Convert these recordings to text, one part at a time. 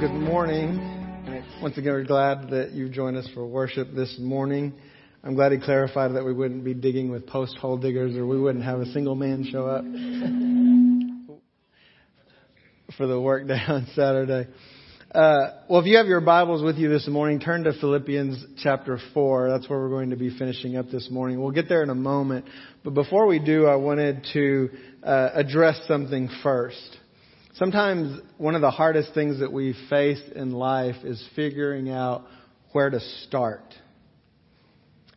good morning. Once again, we're glad that you joined us for worship this morning. I'm glad he clarified that we wouldn't be digging with post hole diggers or we wouldn't have a single man show up for the work day on Saturday. Uh, well, if you have your Bibles with you this morning, turn to Philippians chapter 4. That's where we're going to be finishing up this morning. We'll get there in a moment. But before we do, I wanted to uh, address something first. Sometimes one of the hardest things that we face in life is figuring out where to start.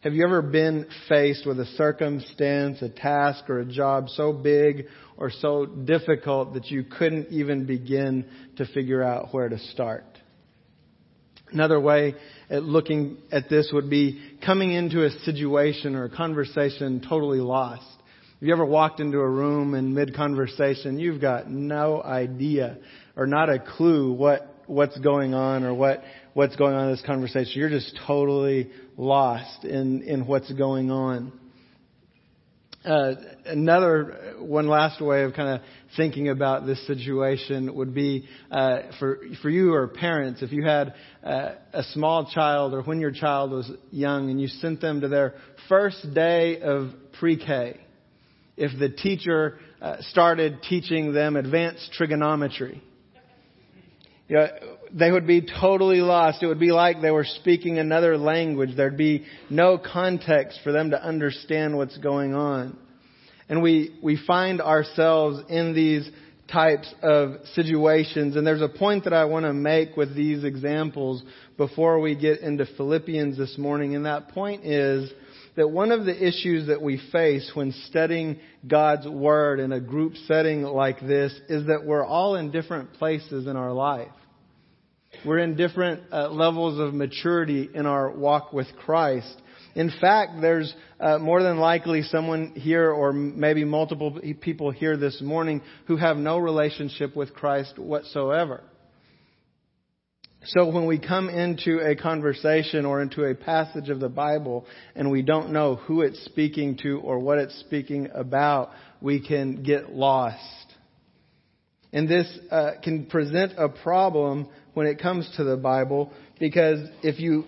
Have you ever been faced with a circumstance, a task, or a job so big or so difficult that you couldn't even begin to figure out where to start? Another way at looking at this would be coming into a situation or a conversation totally lost. Have you ever walked into a room in mid conversation? You've got no idea or not a clue what, what's going on or what, what's going on in this conversation. You're just totally lost in, in what's going on. Uh, another one last way of kind of thinking about this situation would be uh, for for you or parents if you had uh, a small child or when your child was young and you sent them to their first day of pre-K if the teacher uh, started teaching them advanced trigonometry. You know, they would be totally lost. It would be like they were speaking another language. There'd be no context for them to understand what's going on. And we, we find ourselves in these types of situations. And there's a point that I want to make with these examples before we get into Philippians this morning. And that point is that one of the issues that we face when studying God's Word in a group setting like this is that we're all in different places in our life. We're in different uh, levels of maturity in our walk with Christ. In fact, there's uh, more than likely someone here, or maybe multiple people here this morning, who have no relationship with Christ whatsoever. So when we come into a conversation or into a passage of the Bible and we don't know who it's speaking to or what it's speaking about, we can get lost. And this uh, can present a problem when it comes to the Bible because if you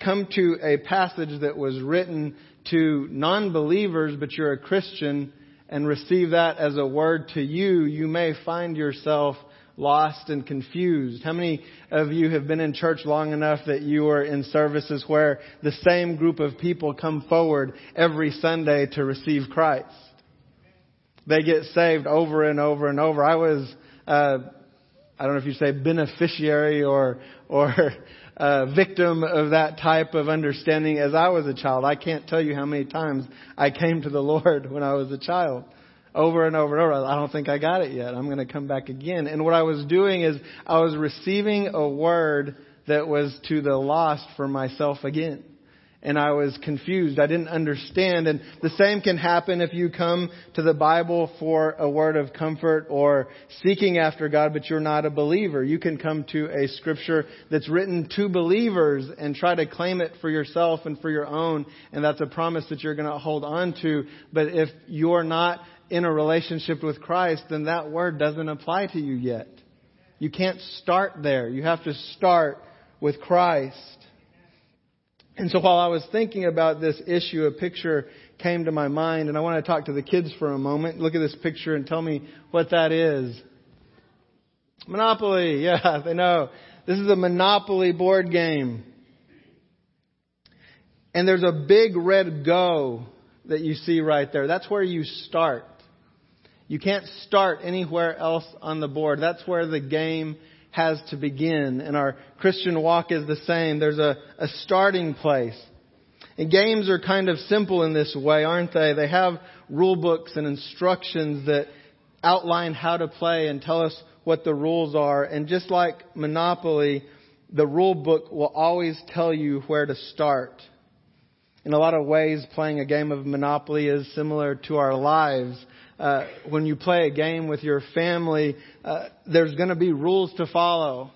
come to a passage that was written to non-believers but you're a Christian and receive that as a word to you, you may find yourself lost and confused? How many of you have been in church long enough that you are in services where the same group of people come forward every Sunday to receive Christ? They get saved over and over and over. I was, uh, I don't know if you say beneficiary or, or, uh, victim of that type of understanding as I was a child. I can't tell you how many times I came to the Lord when I was a child over and over and over. I don't think I got it yet. I'm going to come back again. And what I was doing is I was receiving a word that was to the lost for myself again. And I was confused. I didn't understand. And the same can happen if you come to the Bible for a word of comfort or seeking after God, but you're not a believer. You can come to a scripture that's written to believers and try to claim it for yourself and for your own. And that's a promise that you're going to hold on to. But if you're not in a relationship with Christ, then that word doesn't apply to you yet. You can't start there. You have to start with Christ. And so while I was thinking about this issue, a picture came to my mind, and I want to talk to the kids for a moment. Look at this picture and tell me what that is. Monopoly. Yeah, they know. This is a Monopoly board game. And there's a big red go that you see right there. That's where you start. You can't start anywhere else on the board. That's where the game has to begin. And our Christian walk is the same. There's a, a starting place. And games are kind of simple in this way, aren't they? They have rule books and instructions that outline how to play and tell us what the rules are. And just like Monopoly, the rule book will always tell you where to start. In a lot of ways, playing a game of Monopoly is similar to our lives uh, when you play a game with your family, uh, there's going to be rules to follow.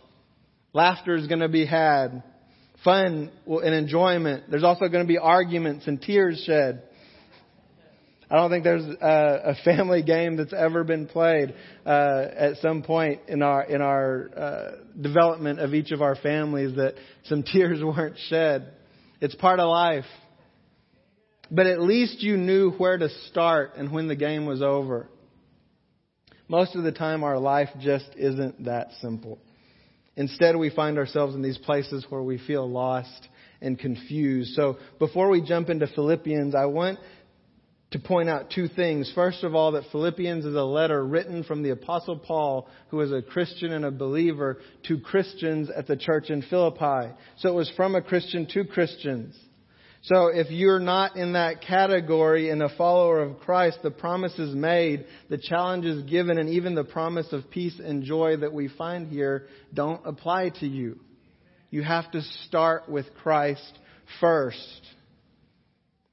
Laughter is going to be had. Fun and enjoyment. There's also going to be arguments and tears shed. I don't think there's a, a family game that's ever been played uh, at some point in our in our uh, development of each of our families that some tears weren't shed. It's part of life. But at least you knew where to start and when the game was over. Most of the time, our life just isn't that simple. Instead, we find ourselves in these places where we feel lost and confused. So before we jump into Philippians, I want to point out two things. First of all, that Philippians is a letter written from the Apostle Paul, who is a Christian and a believer, to Christians at the church in Philippi. So it was from a Christian to Christians. So if you're not in that category and a follower of Christ, the promises made, the challenges given, and even the promise of peace and joy that we find here don't apply to you. You have to start with Christ first.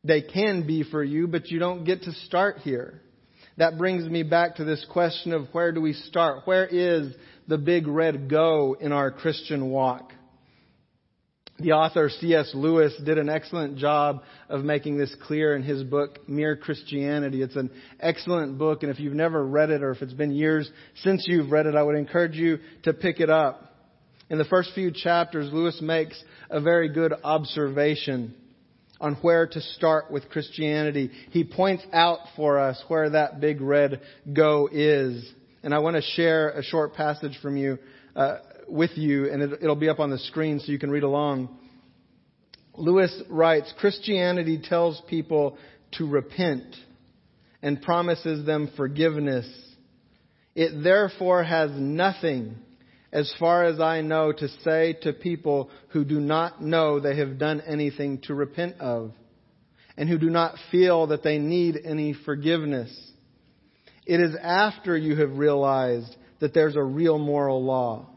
They can be for you, but you don't get to start here. That brings me back to this question of where do we start? Where is the big red go in our Christian walk? The author C.S. Lewis did an excellent job of making this clear in his book, Mere Christianity. It's an excellent book, and if you've never read it or if it's been years since you've read it, I would encourage you to pick it up. In the first few chapters, Lewis makes a very good observation on where to start with Christianity. He points out for us where that big red go is. And I want to share a short passage from you, uh, with you, and it, it'll be up on the screen so you can read along. Lewis writes, Christianity tells people to repent and promises them forgiveness. It therefore has nothing as far as I know, to say to people who do not know they have done anything to repent of and who do not feel that they need any forgiveness. It is after you have realized that there's a real moral law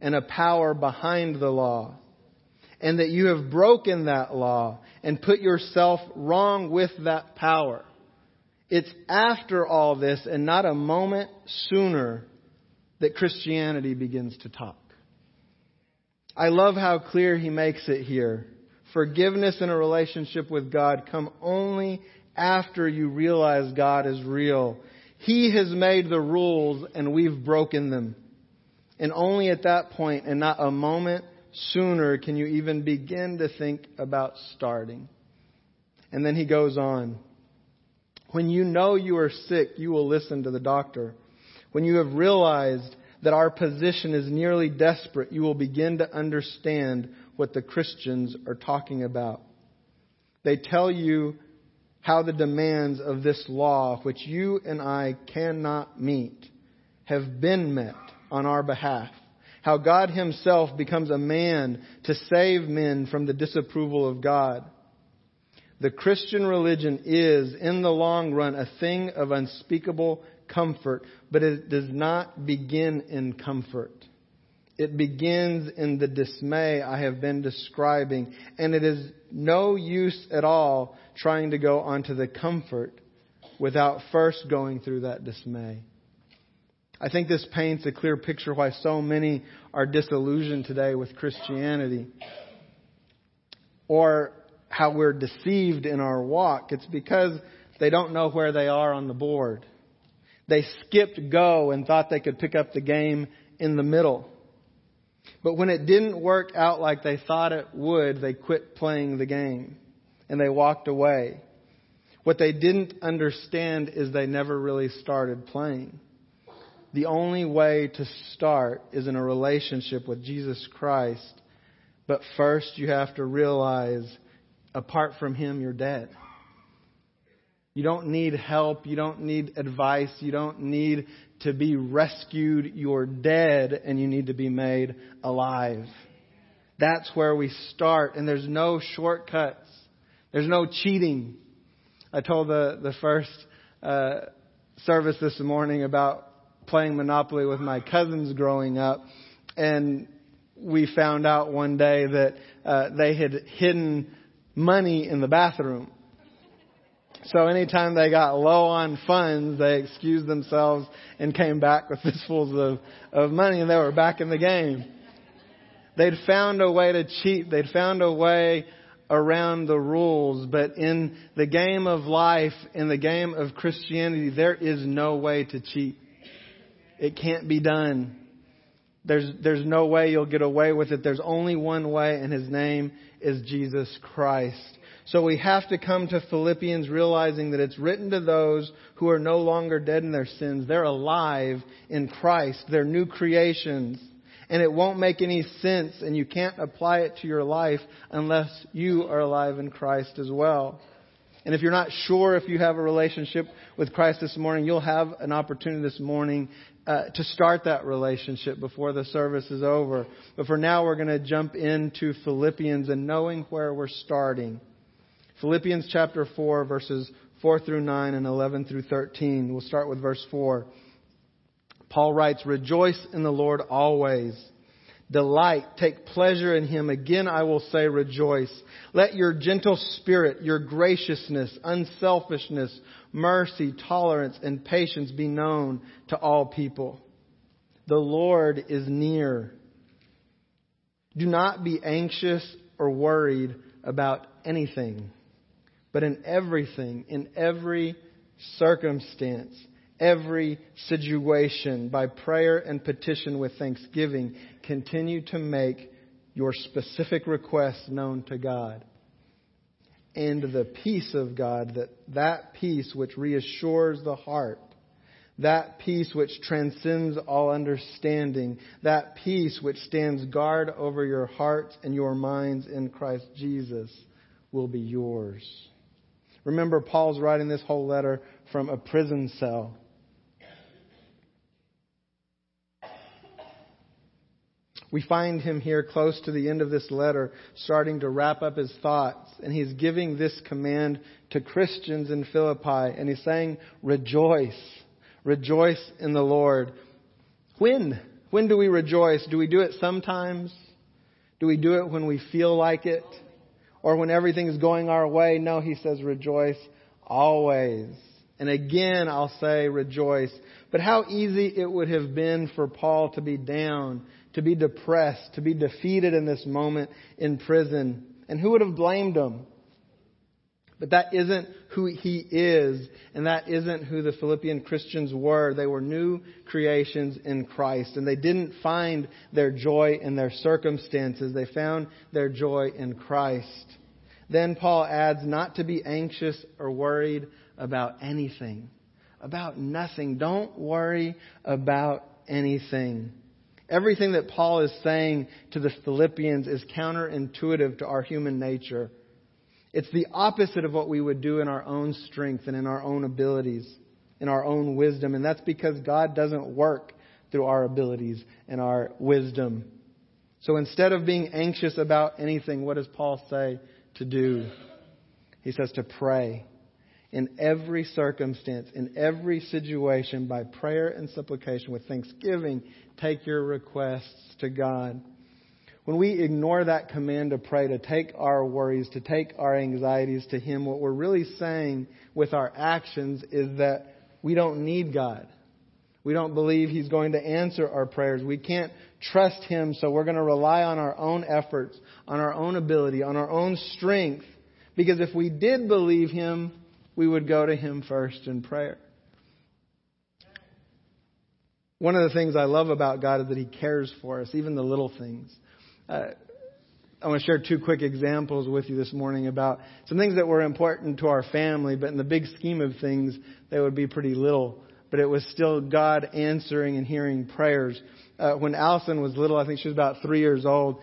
and a power behind the law and that you have broken that law and put yourself wrong with that power. It's after all this and not a moment sooner that Christianity begins to talk. I love how clear he makes it here. Forgiveness in a relationship with God come only after you realize God is real. He has made the rules and we've broken them. And only at that point and not a moment sooner can you even begin to think about starting. And then he goes on. When you know you are sick, you will listen to the doctor. When you have realized that our position is nearly desperate, you will begin to understand what the Christians are talking about. They tell you how the demands of this law, which you and I cannot meet, have been met on our behalf. How God Himself becomes a man to save men from the disapproval of God. The Christian religion is, in the long run, a thing of unspeakable comfort, but it does not begin in comfort. It begins in the dismay I have been describing, and it is no use at all trying to go onto the comfort without first going through that dismay. I think this paints a clear picture why so many are disillusioned today with Christianity. Or how we're deceived in our walk. It's because they don't know where they are on the board. They skipped go and thought they could pick up the game in the middle. But when it didn't work out like they thought it would, they quit playing the game and they walked away. What they didn't understand is they never really started playing. The only way to start is in a relationship with Jesus Christ. But first you have to realize apart from Him, you're dead. You don't need help. You don't need advice. You don't need to be rescued. You're dead and you need to be made alive. That's where we start and there's no shortcuts. There's no cheating. I told the, the first uh, service this morning about playing Monopoly with my cousins growing up and we found out one day that uh, they had hidden money in the bathroom so anytime they got low on funds, they excused themselves and came back with fistfuls of, of money and they were back in the game. They'd found a way to cheat. They'd found a way around the rules, but in the game of life, in the game of Christianity, there is no way to cheat. It can't be done. There's, there's no way you'll get away with it. There's only one way, and His name is Jesus Christ. So we have to come to Philippians realizing that it's written to those who are no longer dead in their sins. They're alive in Christ. They're new creations. And it won't make any sense and you can't apply it to your life unless you are alive in Christ as well. And if you're not sure if you have a relationship with Christ this morning, you'll have an opportunity this morning uh, to start that relationship before the service is over. But for now, we're going to jump into Philippians and knowing where we're starting. Philippians chapter 4, verses 4 through 9 and 11 through 13. We'll start with verse 4. Paul writes, Rejoice in the Lord always. Delight, take pleasure in him. Again, I will say rejoice. Let your gentle spirit, your graciousness, unselfishness, mercy, tolerance, and patience be known to all people. The Lord is near. Do not be anxious or worried about anything but in everything, in every circumstance, every situation, by prayer and petition with thanksgiving, continue to make your specific requests known to God. And the peace of God, that, that peace which reassures the heart, that peace which transcends all understanding, that peace which stands guard over your hearts and your minds in Christ Jesus will be yours. Remember, Paul's writing this whole letter from a prison cell. We find him here close to the end of this letter, starting to wrap up his thoughts, and he's giving this command to Christians in Philippi, and he's saying, Rejoice. Rejoice in the Lord. When? When do we rejoice? Do we do it sometimes? Do we do it when we feel like it? or when everything is going our way. No, he says rejoice always. And again, I'll say rejoice. But how easy it would have been for Paul to be down, to be depressed, to be defeated in this moment in prison. And who would have blamed him? But that isn't who he is, and that isn't who the Philippian Christians were. They were new creations in Christ, and they didn't find their joy in their circumstances. They found their joy in Christ. Then Paul adds, not to be anxious or worried about anything. About nothing. Don't worry about anything. Everything that Paul is saying to the Philippians is counterintuitive to our human nature. It's the opposite of what we would do in our own strength and in our own abilities, in our own wisdom. And that's because God doesn't work through our abilities and our wisdom. So instead of being anxious about anything, what does Paul say to do? He says to pray in every circumstance, in every situation, by prayer and supplication with thanksgiving, take your requests to God. When we ignore that command to pray, to take our worries, to take our anxieties to Him, what we're really saying with our actions is that we don't need God. We don't believe He's going to answer our prayers. We can't trust Him, so we're going to rely on our own efforts, on our own ability, on our own strength. Because if we did believe Him, we would go to Him first in prayer. One of the things I love about God is that He cares for us, even the little things. Uh, I want to share two quick examples with you this morning about some things that were important to our family, but in the big scheme of things, they would be pretty little. But it was still God answering and hearing prayers. Uh, when Allison was little, I think she was about three years old,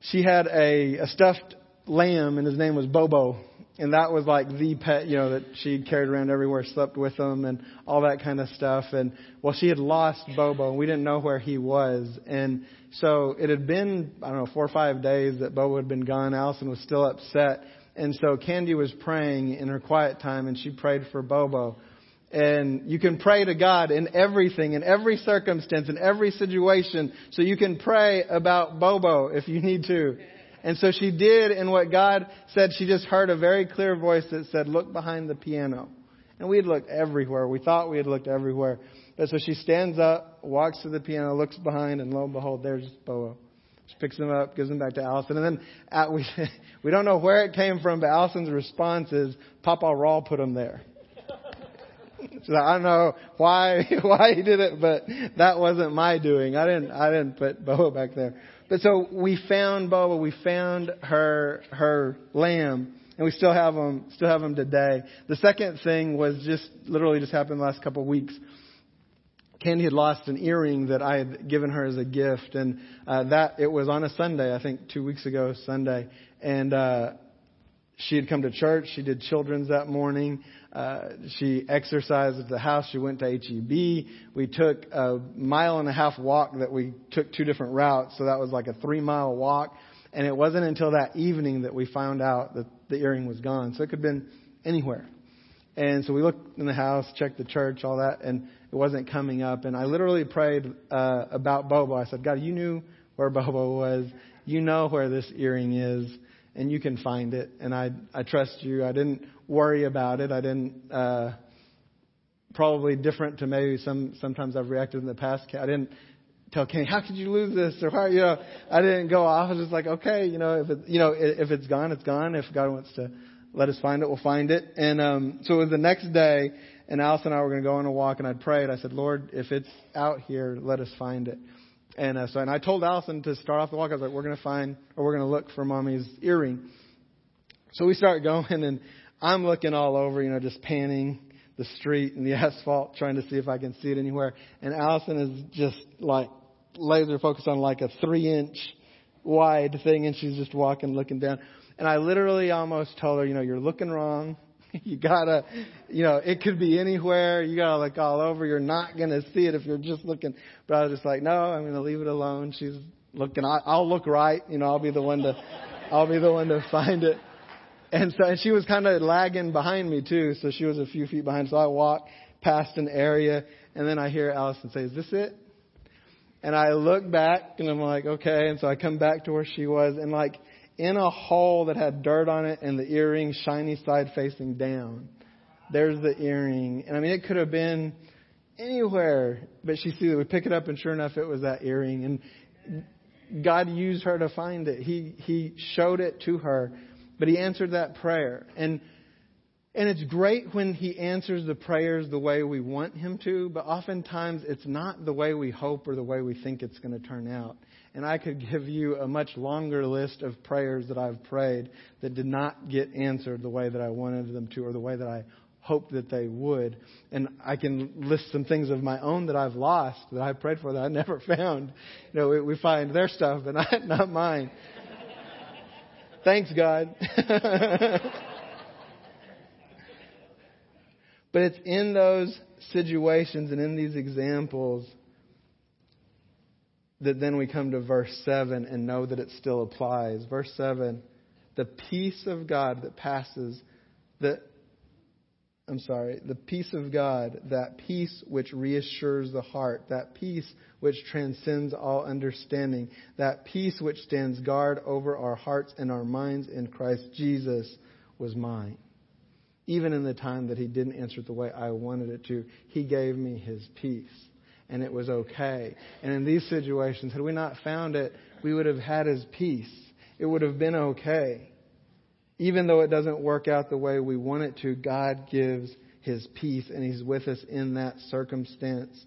she had a, a stuffed lamb, and his name was Bobo and that was like the pet, you know, that she carried around everywhere, slept with him, and all that kind of stuff. And well, she had lost Bobo, and we didn't know where he was. And so it had been, I don't know, four or five days that Bobo had been gone. Allison was still upset, and so Candy was praying in her quiet time, and she prayed for Bobo. And you can pray to God in everything, in every circumstance, in every situation. So you can pray about Bobo if you need to. And so she did, and what God said, she just heard a very clear voice that said, Look behind the piano. And we had looked everywhere. We thought we had looked everywhere. But so she stands up, walks to the piano, looks behind, and lo and behold, there's Bobo. She picks them up, gives them back to Allison, and then uh, at, we we don't know where it came from, but Allison's response is, "Papa Raw put them there." So I don't know why why he did it, but that wasn't my doing. I didn't I didn't put Bobo back there. But so we found Bobo, we found her her lamb, and we still have them still have them today. The second thing was just literally just happened the last couple of weeks. Candy had lost an earring that I had given her as a gift, and uh, that it was on a Sunday, I think two weeks ago Sunday, and uh, she had come to church. She did children's that morning. Uh, she exercised at the house. She went to HEB. We took a mile and a half walk that we took two different routes, so that was like a three mile walk. And it wasn't until that evening that we found out that the earring was gone. So it could have been anywhere. And so we looked in the house, checked the church, all that, and it wasn't coming up. And I literally prayed uh, about Bobo. I said, God, you knew where Bobo was. You know where this earring is, and you can find it. And I I trust you. I didn't worry about it. I didn't. Uh, probably different to maybe some sometimes I've reacted in the past. I didn't tell Kenny, how could you lose this? Or how, you know, I didn't go off. I was just like, okay, you know, if it, you know, if it's gone, it's gone. If God wants to let us find it, we'll find it. And um, so it was the next day, and Allison and I were going to go on a walk, and I'd prayed. I said, Lord, if it's out here, let us find it. And uh, so, and I told Allison to start off the walk. I was like, we're going to find, or we're going to look for mommy's earring. So we start going, and I'm looking all over, you know, just panning the street and the asphalt, trying to see if I can see it anywhere. And Allison is just like laser focused on like a three inch wide thing, and she's just walking, looking down. And I literally almost told her, you know, you're looking wrong. you gotta, you know, it could be anywhere. You gotta look all over. You're not gonna see it if you're just looking. But I was just like, no, I'm gonna leave it alone. She's looking. I, I'll look right. You know, I'll be the one to, I'll be the one to find it. And so, and she was kind of lagging behind me too. So she was a few feet behind. So I walk past an area, and then I hear Allison say, "Is this it?" And I look back, and I'm like, "Okay." And so I come back to where she was, and like in a hole that had dirt on it and the earring shiny side facing down. There's the earring. And I mean, it could have been anywhere, but she see that we pick it up and sure enough it was that earring. And God used her to find it. He, he showed it to her, but he answered that prayer. And, and it's great when he answers the prayers the way we want him to, but oftentimes it's not the way we hope or the way we think it's going to turn out. And I could give you a much longer list of prayers that I've prayed that did not get answered the way that I wanted them to or the way that I hoped that they would. And I can list some things of my own that I've lost that I prayed for that I never found. You know, we, we find their stuff, but not, not mine. Thanks, God. but it's in those situations and in these examples that then we come to verse 7 and know that it still applies. Verse 7 the peace of God that passes, the, I'm sorry, the peace of God, that peace which reassures the heart, that peace which transcends all understanding, that peace which stands guard over our hearts and our minds in Christ Jesus was mine. Even in the time that He didn't answer it the way I wanted it to, He gave me His peace and it was okay. And in these situations, had we not found it, we would have had his peace. It would have been okay. Even though it doesn't work out the way we want it to, God gives his peace and he's with us in that circumstance.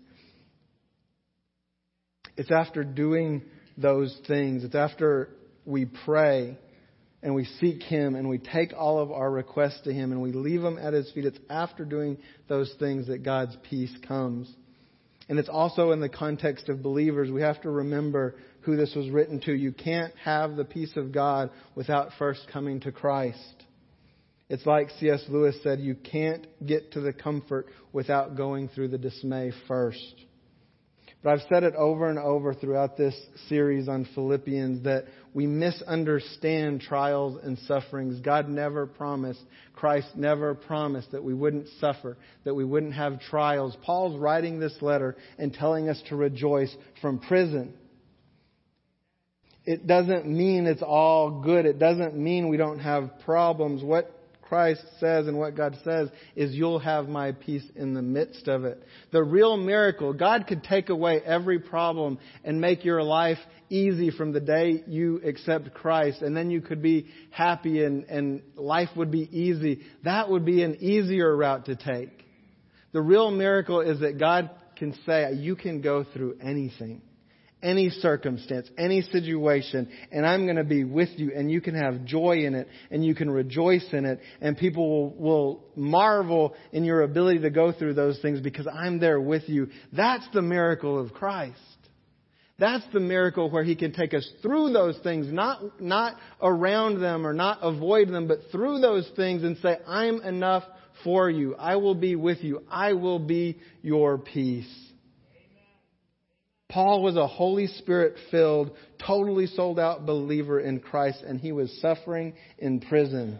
It's after doing those things, it's after we pray and we seek Him and we take all of our requests to Him and we leave them at His feet. It's after doing those things that God's peace comes. And it's also in the context of believers. We have to remember who this was written to. You can't have the peace of God without first coming to Christ. It's like C.S. Lewis said, you can't get to the comfort without going through the dismay first. But I've said it over and over throughout this series on Philippians that we misunderstand trials and sufferings. God never promised, Christ never promised that we wouldn't suffer, that we wouldn't have trials. Paul's writing this letter and telling us to rejoice from prison. It doesn't mean it's all good. It doesn't mean we don't have problems. What Christ says and what God says is you'll have my peace in the midst of it. The real miracle, God could take away every problem and make your life easy from the day you accept Christ and then you could be happy and, and life would be easy. That would be an easier route to take. The real miracle is that God can say you can go through anything any circumstance, any situation, and I'm going to be with you, and you can have joy in it, and you can rejoice in it, and people will, will marvel in your ability to go through those things because I'm there with you. That's the miracle of Christ. That's the miracle where He can take us through those things, not, not around them or not avoid them, but through those things and say, I'm enough for you. I will be with you. I will be your peace. Paul was a Holy Spirit filled, totally sold out believer in Christ, and he was suffering in prison.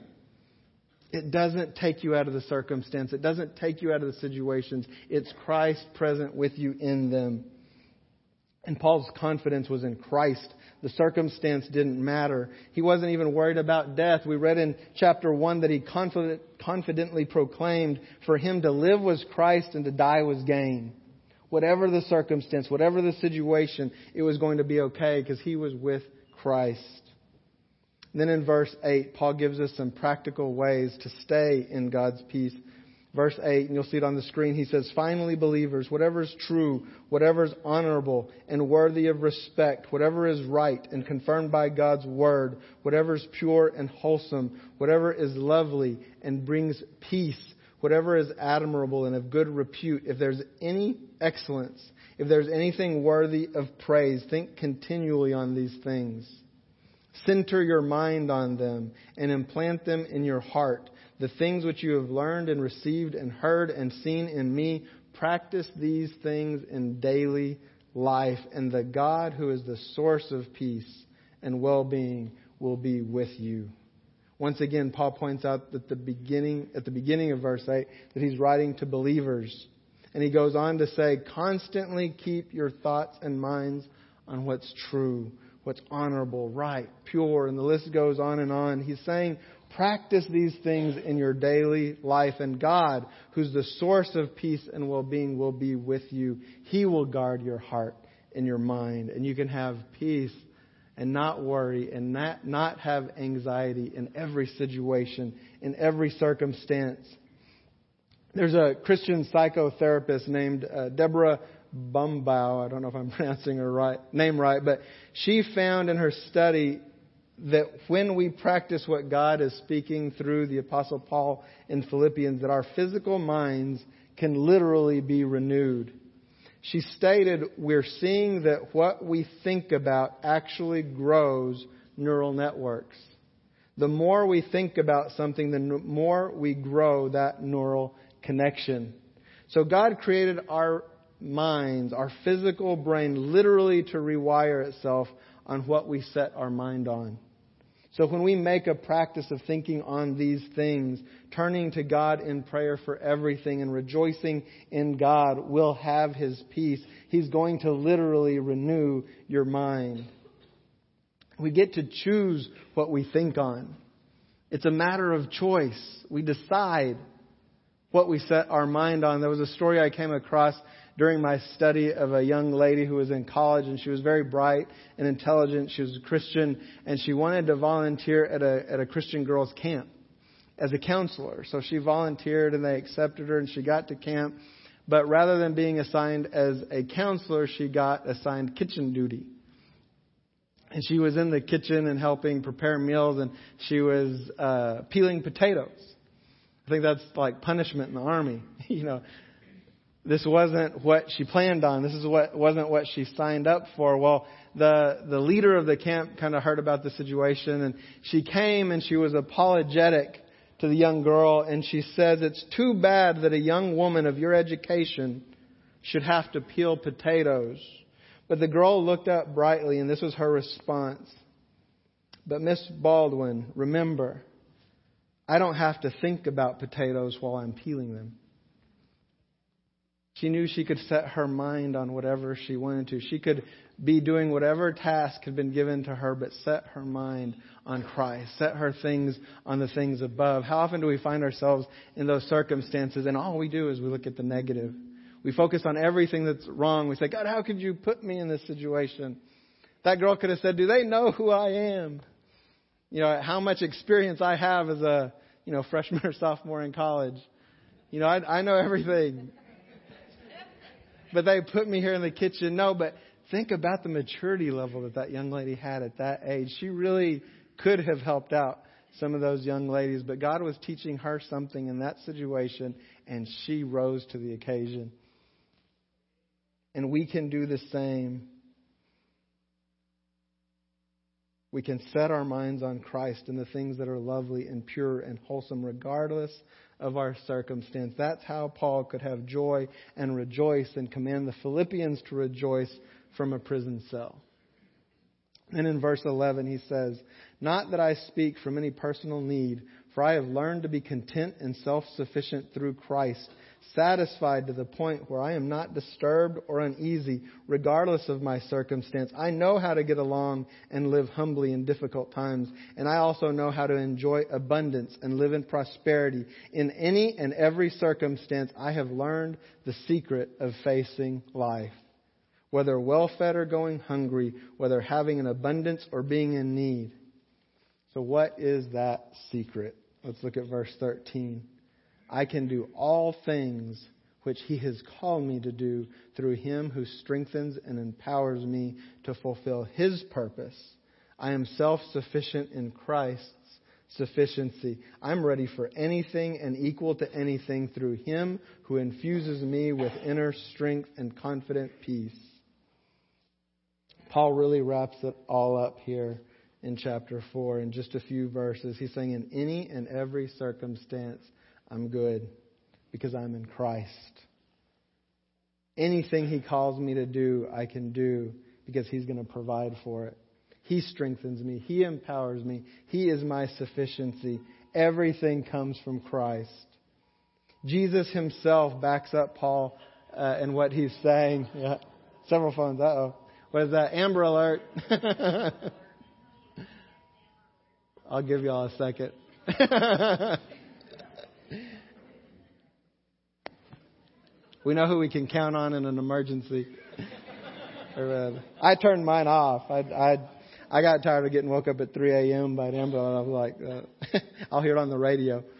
It doesn't take you out of the circumstance. It doesn't take you out of the situations. It's Christ present with you in them. And Paul's confidence was in Christ. The circumstance didn't matter. He wasn't even worried about death. We read in chapter 1 that he confident, confidently proclaimed, For him to live was Christ and to die was gain whatever the circumstance, whatever the situation, it was going to be okay because he was with Christ. Then in verse 8, Paul gives us some practical ways to stay in God's peace. Verse 8, and you'll see it on the screen, he says, Finally, believers, whatever is true, whatever is honorable and worthy of respect, whatever is right and confirmed by God's word, whatever is pure and wholesome, whatever is lovely and brings peace, whatever is admirable and of good repute, if there's any excellence, if there's anything worthy of praise, think continually on these things. Center your mind on them and implant them in your heart. The things which you have learned and received and heard and seen in me, practice these things in daily life, and the God who is the source of peace and well being will be with you. Once again, Paul points out that the beginning, at the beginning of verse 8 that he's writing to believers. And he goes on to say, constantly keep your thoughts and minds on what's true, what's honorable, right, pure, and the list goes on and on. He's saying, practice these things in your daily life, and God, who's the source of peace and well being, will be with you. He will guard your heart and your mind, and you can have peace and not worry and not, not have anxiety in every situation, in every circumstance. There's a Christian psychotherapist named uh, Deborah Bumbauer. I don't know if I'm pronouncing her right, name right, but she found in her study that when we practice what God is speaking through the Apostle Paul in Philippians, that our physical minds can literally be renewed she stated, We're seeing that what we think about actually grows neural networks. The more we think about something, the more we grow that neural connection. So God created our minds, our physical brain, literally to rewire itself on what we set our mind on. So when we make a practice of thinking on these things, turning to God in prayer for everything and rejoicing in God, we'll have His peace. He's going to literally renew your mind. We get to choose what we think on. It's a matter of choice. We decide what we set our mind on. There was a story I came across during my study of a young lady who was in college and she was very bright and intelligent. She was a Christian and she wanted to volunteer at a, at a Christian girls camp as a counselor. So she volunteered and they accepted her and she got to camp. But rather than being assigned as a counselor, she got assigned kitchen duty. And she was in the kitchen and helping prepare meals and she was uh, peeling potatoes. I think that's like punishment in the army. you know, this wasn't what she planned on. This is what wasn't what she signed up for. Well, the the leader of the camp kind of heard about the situation and she came and she was apologetic to the young girl and she says it's too bad that a young woman of your education should have to peel potatoes. But the girl looked up brightly and this was her response. But Miss Baldwin, remember, I don't have to think about potatoes while I'm peeling them. She knew she could set her mind on whatever she wanted to. She could be doing whatever task had been given to her, but set her mind on Christ, set her things on the things above. How often do we find ourselves in those circumstances and all we do is we look at the negative? We focus on everything that's wrong. We say, God, how could you put me in this situation? That girl could have said, Do they know who I am? You know, how much experience I have as a, you know, freshman or sophomore in college. You know, I, I know everything. But they put me here in the kitchen. No, but think about the maturity level that that young lady had at that age. She really could have helped out some of those young ladies, but God was teaching her something in that situation, and she rose to the occasion. And we can do the same. We can set our minds on Christ and the things that are lovely and pure and wholesome, regardless of our circumstance. That's how Paul could have joy and rejoice and command the Philippians to rejoice from a prison cell. And in verse 11, he says, Not that I speak from any personal need, for I have learned to be content and self sufficient through Christ, satisfied to the point where I am not disturbed or uneasy, regardless of my circumstance. I know how to get along and live humbly in difficult times, and I also know how to enjoy abundance and live in prosperity. In any and every circumstance, I have learned the secret of facing life whether well fed or going hungry, whether having an abundance or being in need. So, what is that secret? Let's look at verse 13. I can do all things which he has called me to do through him who strengthens and empowers me to fulfill his purpose. I am self sufficient in Christ's sufficiency. I'm ready for anything and equal to anything through him who infuses me with inner strength and confident peace. Paul really wraps it all up here in chapter 4 in just a few verses. He's saying, In any and every circumstance, I'm good because I'm in Christ. Anything He calls me to do, I can do because He's going to provide for it. He strengthens me, He empowers me, He is my sufficiency. Everything comes from Christ. Jesus Himself backs up Paul uh, in what he's saying. Yeah. Several phones. Uh oh. What is that? Amber Alert. I'll give y'all a second. we know who we can count on in an emergency. Uh, I turned mine off. I, I, I got tired of getting woke up at 3 a.m. by Amber. I was like, uh, I'll hear it on the radio.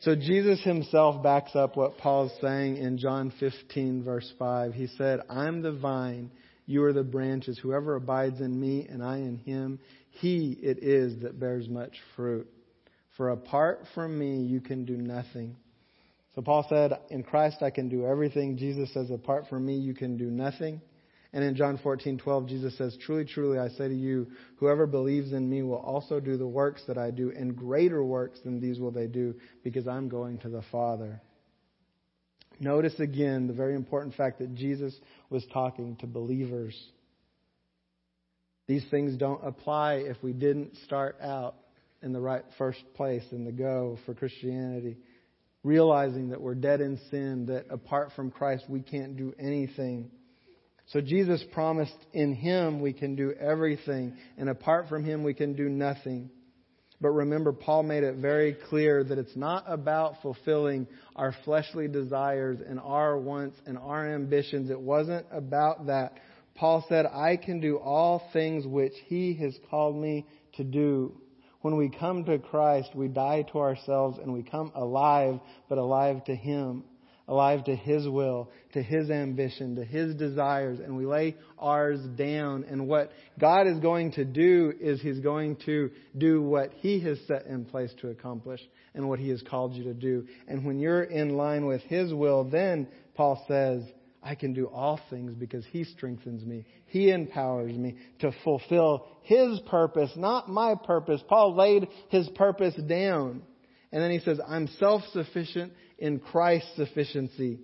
So Jesus himself backs up what Paul's saying in John 15, verse 5. He said, I'm the vine, you are the branches. Whoever abides in me and I in him, he it is that bears much fruit. For apart from me, you can do nothing. So Paul said, In Christ I can do everything. Jesus says, Apart from me, you can do nothing. And in John 14:12 Jesus says, "Truly, truly I say to you, whoever believes in me will also do the works that I do, and greater works than these will they do, because I'm going to the Father." Notice again the very important fact that Jesus was talking to believers. These things don't apply if we didn't start out in the right first place in the go for Christianity. Realizing that we're dead in sin, that apart from Christ we can't do anything. So Jesus promised in Him we can do everything, and apart from Him we can do nothing. But remember, Paul made it very clear that it's not about fulfilling our fleshly desires and our wants and our ambitions. It wasn't about that. Paul said, I can do all things which He has called me to do. When we come to Christ, we die to ourselves and we come alive, but alive to Him alive to His will, to His ambition, to His desires, and we lay ours down. And what God is going to do is He's going to do what He has set in place to accomplish and what He has called you to do. And when you're in line with His will, then Paul says, I can do all things because He strengthens me. He empowers me to fulfill His purpose, not my purpose. Paul laid His purpose down. And then he says, I'm self sufficient in Christ's sufficiency.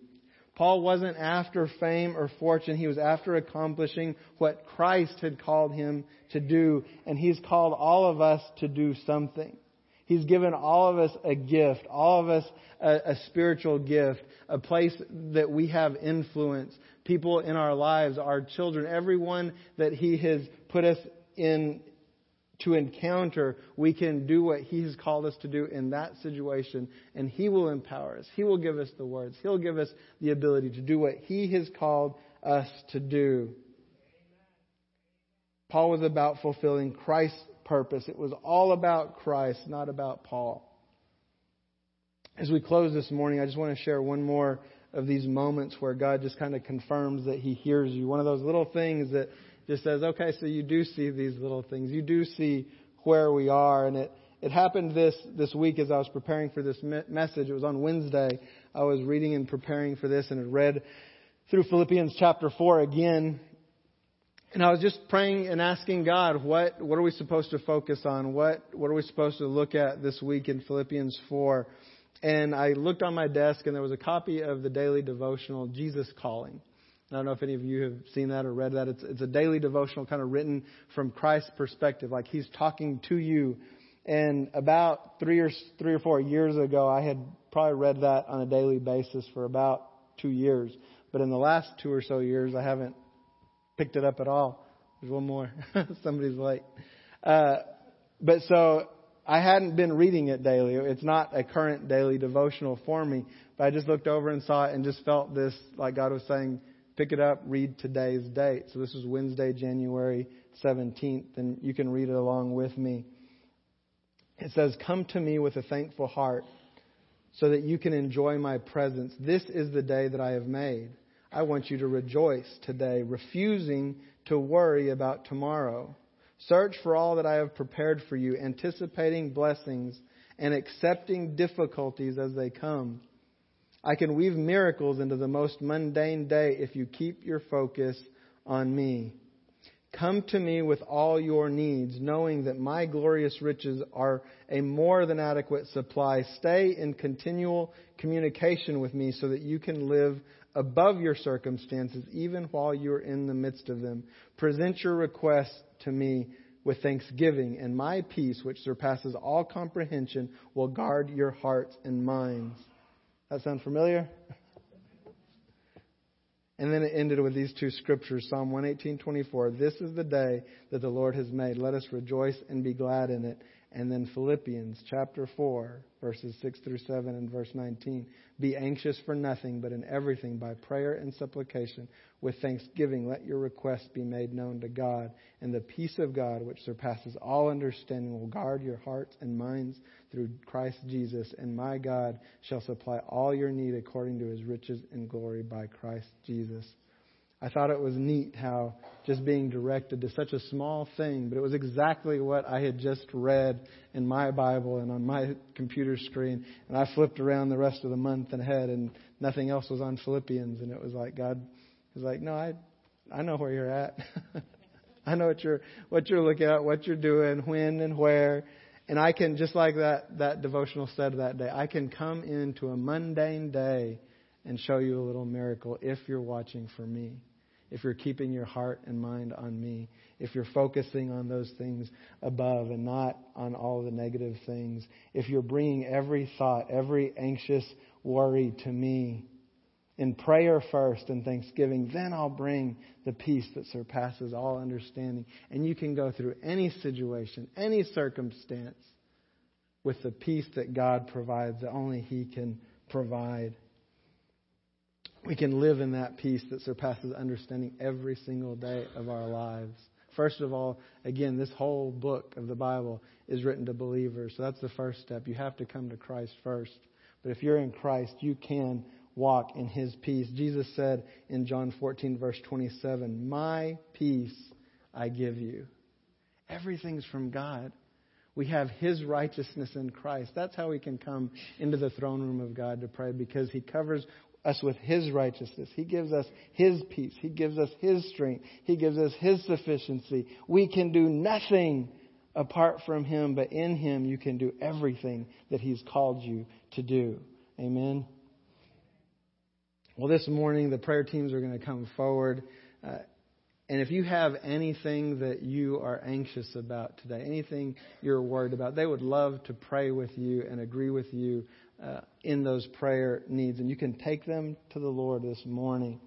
Paul wasn't after fame or fortune. He was after accomplishing what Christ had called him to do. And he's called all of us to do something. He's given all of us a gift, all of us a, a, spiritual gift, a place that we have influence. People in our lives, our children, everyone that He has put us in to encounter, we can do what He has called us to do in that situation, and He will empower us. He will give us the words. He'll give us the ability to do what He has called us to do. Paul was about fulfilling Christ's purpose. It was all about Christ, not about Paul. As we close this morning, I just want to share one more of these moments where God just kind of confirms that He hears you. One of those little things that just says, okay, so you do see these little things. You do see where we are. And it, it happened this, this week as I was preparing for this me- message. It was on Wednesday. I was reading and preparing for this and had read through Philippians chapter 4 again. And I was just praying and asking God, what, what are we supposed to focus on? What, what are we supposed to look at this week in Philippians 4? And I looked on my desk and there was a copy of the daily devotional, Jesus Calling. I don't know if any of you have seen that or read that. It's, it's a daily devotional kind of written from Christ's perspective, like he's talking to you. And about three or three or four years ago, I had probably read that on a daily basis for about two years. But in the last two or so years, I haven't picked it up at all. There's one more. Somebody's late. Uh, but so I hadn't been reading it daily. It's not a current daily devotional for me. But I just looked over and saw it and just felt this, like God was saying, pick it up, read today's date. So this is Wednesday, January 17th, and you can read it along with me. It says, Come to me with a thankful heart so that you can enjoy my presence. This is the day that I have made. I want you to rejoice today, refusing to worry about tomorrow. Search for all that I have prepared for you, anticipating blessings and accepting difficulties as they come. I can weave miracles into the most mundane day if you keep your focus on me. Come to me with all your needs, knowing that my glorious riches are a more than adequate supply. Stay in continual communication with me so that you can live above your circumstances even while you're in the midst of them. Present your requests to me with thanksgiving, and my peace, which surpasses all comprehension, will guard your hearts and minds. That sound familiar? And then it ended with these two scriptures, Psalm 118:24. This is the day that the Lord has made. Let us rejoice and be glad in it. And then Philippians chapter 4, verses 6 through 7 and verse 19. Be anxious for nothing, but in everything by prayer and supplication with thanksgiving let your requests be made known to God, and the peace of God which surpasses all understanding will guard your hearts and minds through Christ Jesus, and my God shall supply all your need according to his riches and glory by Christ Jesus. I thought it was neat how just being directed to such a small thing, but it was exactly what I had just read in my Bible and on my computer screen. And I flipped around the rest of the month and ahead, and nothing else was on Philippians. And it was like God was like, "No, I, I know where you're at. I know what you're what you're looking at, what you're doing, when and where." And I can, just like that, that devotional said that day, I can come into a mundane day and show you a little miracle if you're watching for me, if you're keeping your heart and mind on me, if you're focusing on those things above and not on all the negative things, if you're bringing every thought, every anxious worry to me in prayer first and thanksgiving, then I'll bring the peace that surpasses all understanding. And you can go through any situation, any circumstance with the peace that God provides, that only He can provide. We can live in that peace that surpasses understanding every single day of our lives. First of all, again, this whole book of the Bible is written to believers. So that's the first step. You have to come to Christ first. But if you're in Christ, you can walk in his peace. Jesus said in John 14, verse 27, My peace I give you. Everything's from God. We have his righteousness in Christ. That's how we can come into the throne room of God to pray because he covers us with his righteousness. He gives us his peace. He gives us his strength. He gives us his sufficiency. We can do nothing apart from him, but in him you can do everything that he's called you to do. Amen. Well, this morning the prayer teams are going to come forward. Uh, And if you have anything that you are anxious about today, anything you're worried about, they would love to pray with you and agree with you uh, in those prayer needs. And you can take them to the Lord this morning.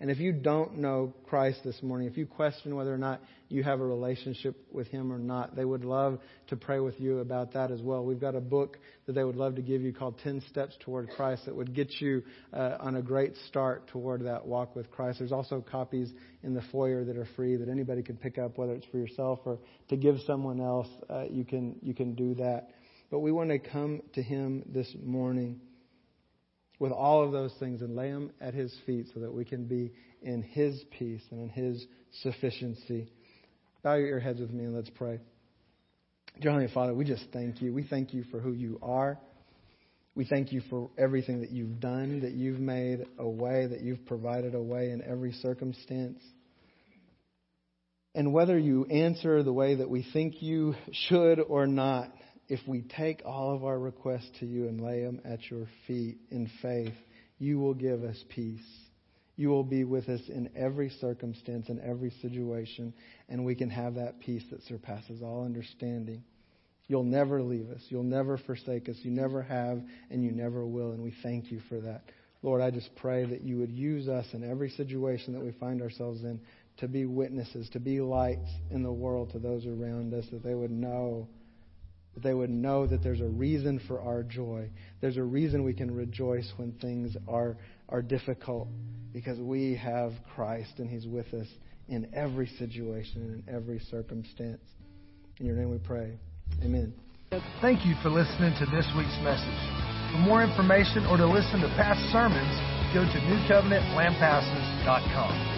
And if you don't know Christ this morning, if you question whether or not you have a relationship with Him or not, they would love to pray with you about that as well. We've got a book that they would love to give you called 10 Steps Toward Christ that would get you uh, on a great start toward that walk with Christ. There's also copies in the foyer that are free that anybody can pick up, whether it's for yourself or to give someone else. Uh, you can you can do that. But we want to come to Him this morning with all of those things and lay them at His feet so that we can be in His peace and in His sufficiency. Bow your heads with me and let's pray. Dear Heavenly Father, we just thank you. We thank you for who you are. We thank you for everything that you've done, that you've made a way, that you've provided a way in every circumstance. And whether you answer the way that we think you should or not, if we take all of our requests to you and lay them at your feet in faith, you will give us peace. You will be with us in every circumstance, in every situation, and we can have that peace that surpasses all understanding. You'll never leave us. You'll never forsake us. You never have, and you never will, and we thank you for that. Lord, I just pray that you would use us in every situation that we find ourselves in to be witnesses, to be lights in the world to those around us, that they would know that they would know that there's a reason for our joy. There's a reason we can rejoice when things are, are difficult because we have Christ and He's with us in every situation and in every circumstance. In your name we pray. Amen. Thank you for listening to this week's message. For more information or to listen to past sermons, go to newcovenantlampasas.com.